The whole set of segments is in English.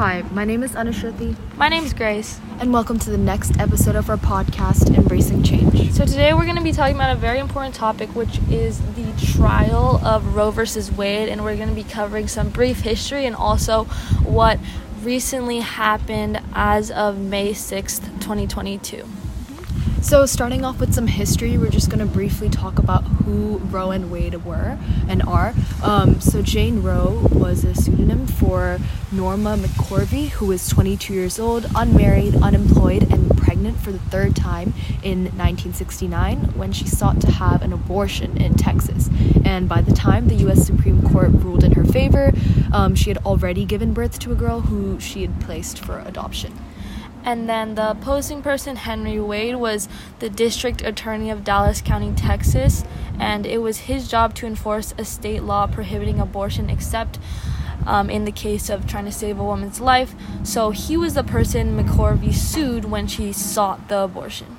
Hi, my name is Anushruti, My name is Grace. and welcome to the next episode of our podcast, Embracing Change. So today we're going to be talking about a very important topic, which is the trial of Roe versus Wade, and we're going to be covering some brief history and also what recently happened as of May 6th, 2022. So, starting off with some history, we're just going to briefly talk about who Roe and Wade were and are. Um, so, Jane Roe was a pseudonym for Norma McCorvey, who was 22 years old, unmarried, unemployed, and pregnant for the third time in 1969 when she sought to have an abortion in Texas. And by the time the U.S. Supreme Court ruled in her favor, um, she had already given birth to a girl who she had placed for adoption. And then the opposing person, Henry Wade, was the district attorney of Dallas County, Texas, and it was his job to enforce a state law prohibiting abortion except um, in the case of trying to save a woman's life. So he was the person McCorvey sued when she sought the abortion.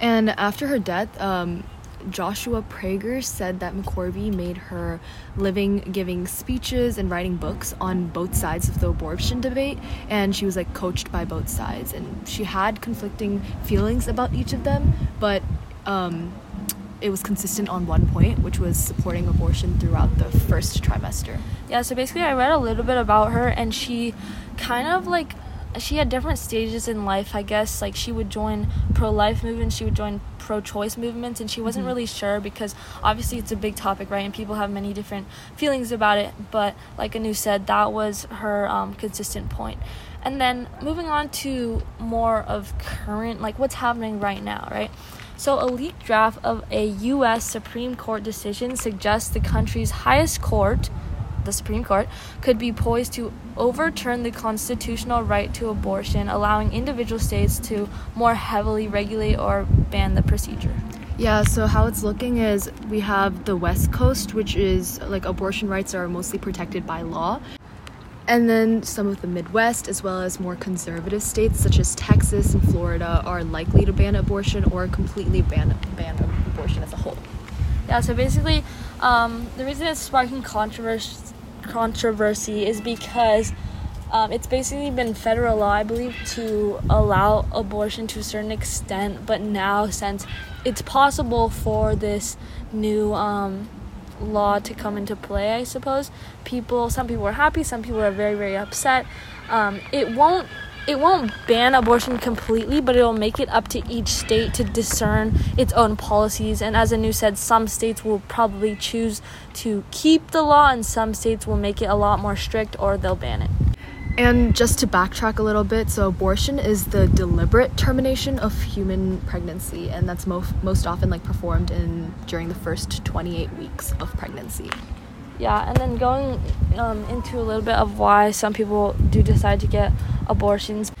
And after her death, um, Joshua Prager said that McCorvey made her living giving speeches and writing books on both sides of the abortion debate, and she was like coached by both sides, and she had conflicting feelings about each of them, but um, it was consistent on one point, which was supporting abortion throughout the first trimester. Yeah, so basically, I read a little bit about her, and she kind of like she had different stages in life, I guess. Like she would join pro-life movements, she would join pro-choice movements, and she wasn't Mhm. really sure because obviously it's a big topic, right? And people have many different feelings about it. But like Anu said, that was her um, consistent point. And then moving on to more of current, like what's happening right now, right? So, a leaked draft of a U.S. Supreme Court decision suggests the country's highest court, the Supreme Court, could be poised to overturn the constitutional right to abortion, allowing individual states to more heavily regulate or ban the procedure. Yeah, so how it's looking is we have the West Coast, which is like abortion rights are mostly protected by law. And then some of the Midwest, as well as more conservative states such as Texas and Florida, are likely to ban abortion or completely ban, ban abortion as a whole. Yeah, so basically, um, the reason it's sparking controversy, controversy is because um, it's basically been federal law, I believe, to allow abortion to a certain extent, but now since it's possible for this new um, law to come into play, I suppose people, some people are happy, some people are very, very upset. Um, it won't it won't ban abortion completely, but it'll make it up to each state to discern its own policies. And as Anu said, some states will probably choose to keep the law, and some states will make it a lot more strict or they'll ban it. And just to backtrack a little bit, so abortion is the deliberate termination of human pregnancy, and that's most most often like performed in during the first 28 weeks of pregnancy. Yeah, and then going um, into a little bit of why some people do decide to get abortions.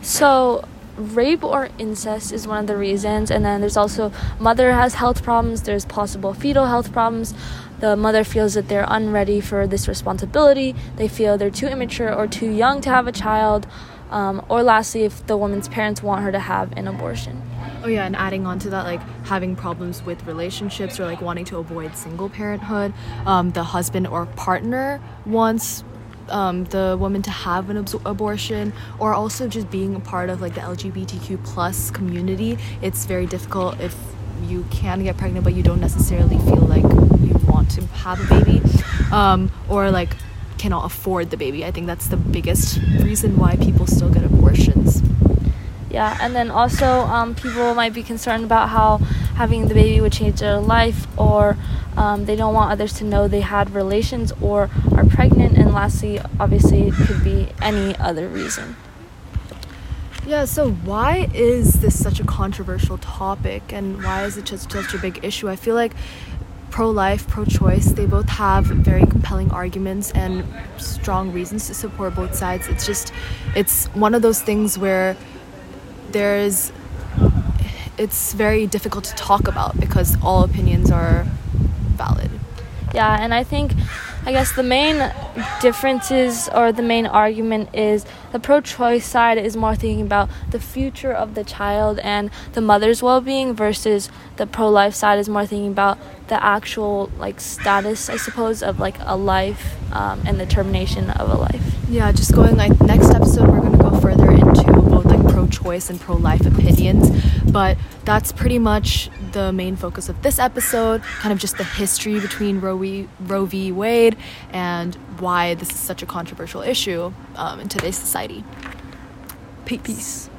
So, rape or incest is one of the reasons, and then there's also mother has health problems, there's possible fetal health problems. The mother feels that they're unready for this responsibility, they feel they're too immature or too young to have a child, um, or lastly, if the woman's parents want her to have an abortion. Oh yeah, and adding on to that, like having problems with relationships or like wanting to avoid single parenthood, um, the husband or partner wants um, the woman to have an abso- abortion, or also just being a part of like the LGBTQ plus community. It's very difficult if you can get pregnant, but you don't necessarily feel like you want to have a baby, um, or like cannot afford the baby. I think that's the biggest reason why people still get abortions. Yeah, and then also um, people might be concerned about how having the baby would change their life, or um, they don't want others to know they had relations or are pregnant. And lastly, obviously, it could be any other reason. Yeah, so why is this such a controversial topic and why is it just such a big issue? I feel like pro life, pro choice, they both have very compelling arguments and strong reasons to support both sides. It's just, it's one of those things where there's, it's very difficult to talk about because all opinions are valid. Yeah, and I think, I guess the main differences or the main argument is the pro choice side is more thinking about the future of the child and the mother's well being versus the pro life side is more thinking about the actual like status I suppose of like a life um, and the termination of a life. Yeah, just going like next episode we're gonna go further into both like pro choice and pro life opinions. But that's pretty much the main focus of this episode, kind of just the history between Roe v. Roe v. Wade and why this is such a controversial issue um, in today's society. Peace. Peace.